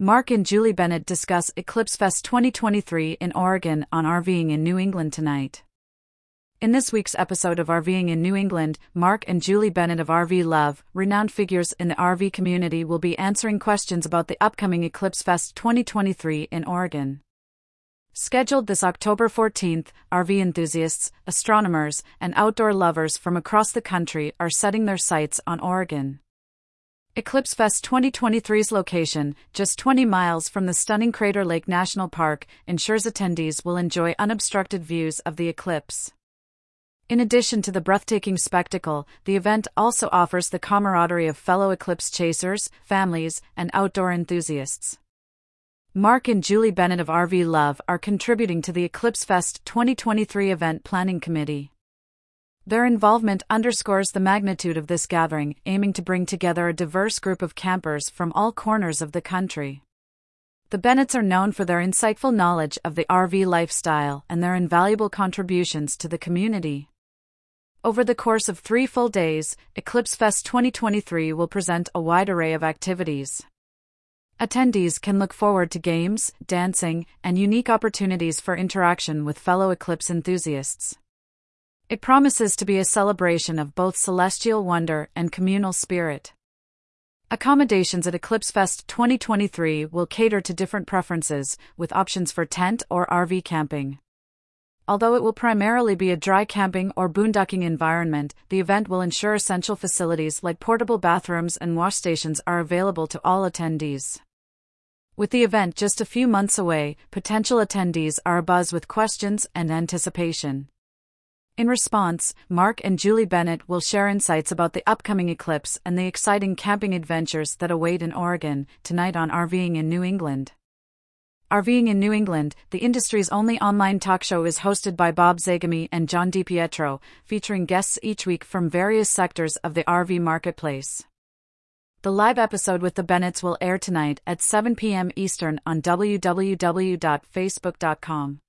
Marc and Julie Bennett discuss Eclipse Fest 2023 in Oregon on RVing in New England tonight. In this week's episode of RVing in New England, Marc and Julie Bennett of RV Love, renowned figures in the RV community, will be answering questions about the upcoming Eclipse Fest 2023 in Oregon. Scheduled this October 14th, RV enthusiasts, astronomers, and outdoor lovers from across the country are setting their sights on Oregon. Eclipse Fest 2023's location, just 20 miles from the stunning Crater Lake National Park, ensures attendees will enjoy unobstructed views of the eclipse. In addition to the breathtaking spectacle, the event also offers the camaraderie of fellow eclipse chasers, families, and outdoor enthusiasts. Marc and Julie Bennett of RV Love are contributing to the Eclipse Fest 2023 event planning committee. Their involvement underscores the magnitude of this gathering, aiming to bring together a diverse group of campers from all corners of the country. The Bennetts are known for their insightful knowledge of the RV lifestyle and their invaluable contributions to the community. Over the course of three full days, Eclipse Fest 2023 will present a wide array of activities. Attendees can look forward to games, dancing, and unique opportunities for interaction with fellow Eclipse enthusiasts. It promises to be a celebration of both celestial wonder and communal spirit. Accommodations at Eclipse Fest 2023 will cater to different preferences, with options for tent or RV camping. Although it will primarily be a dry camping or boondocking environment, the event will ensure essential facilities like portable bathrooms and wash stations are available to all attendees. With the event just a few months away, potential attendees are abuzz with questions and anticipation. In response, Marc and Julie Bennett will share insights about the upcoming eclipse and the exciting camping adventures that await in Oregon, tonight on RVing in New England. RVing in New England, the industry's only online talk show, is hosted by Bob Zagami and John DiPietro, featuring guests each week from various sectors of the RV marketplace. The live episode with the Bennetts will air tonight at 7 p.m. Eastern on www.facebook.com.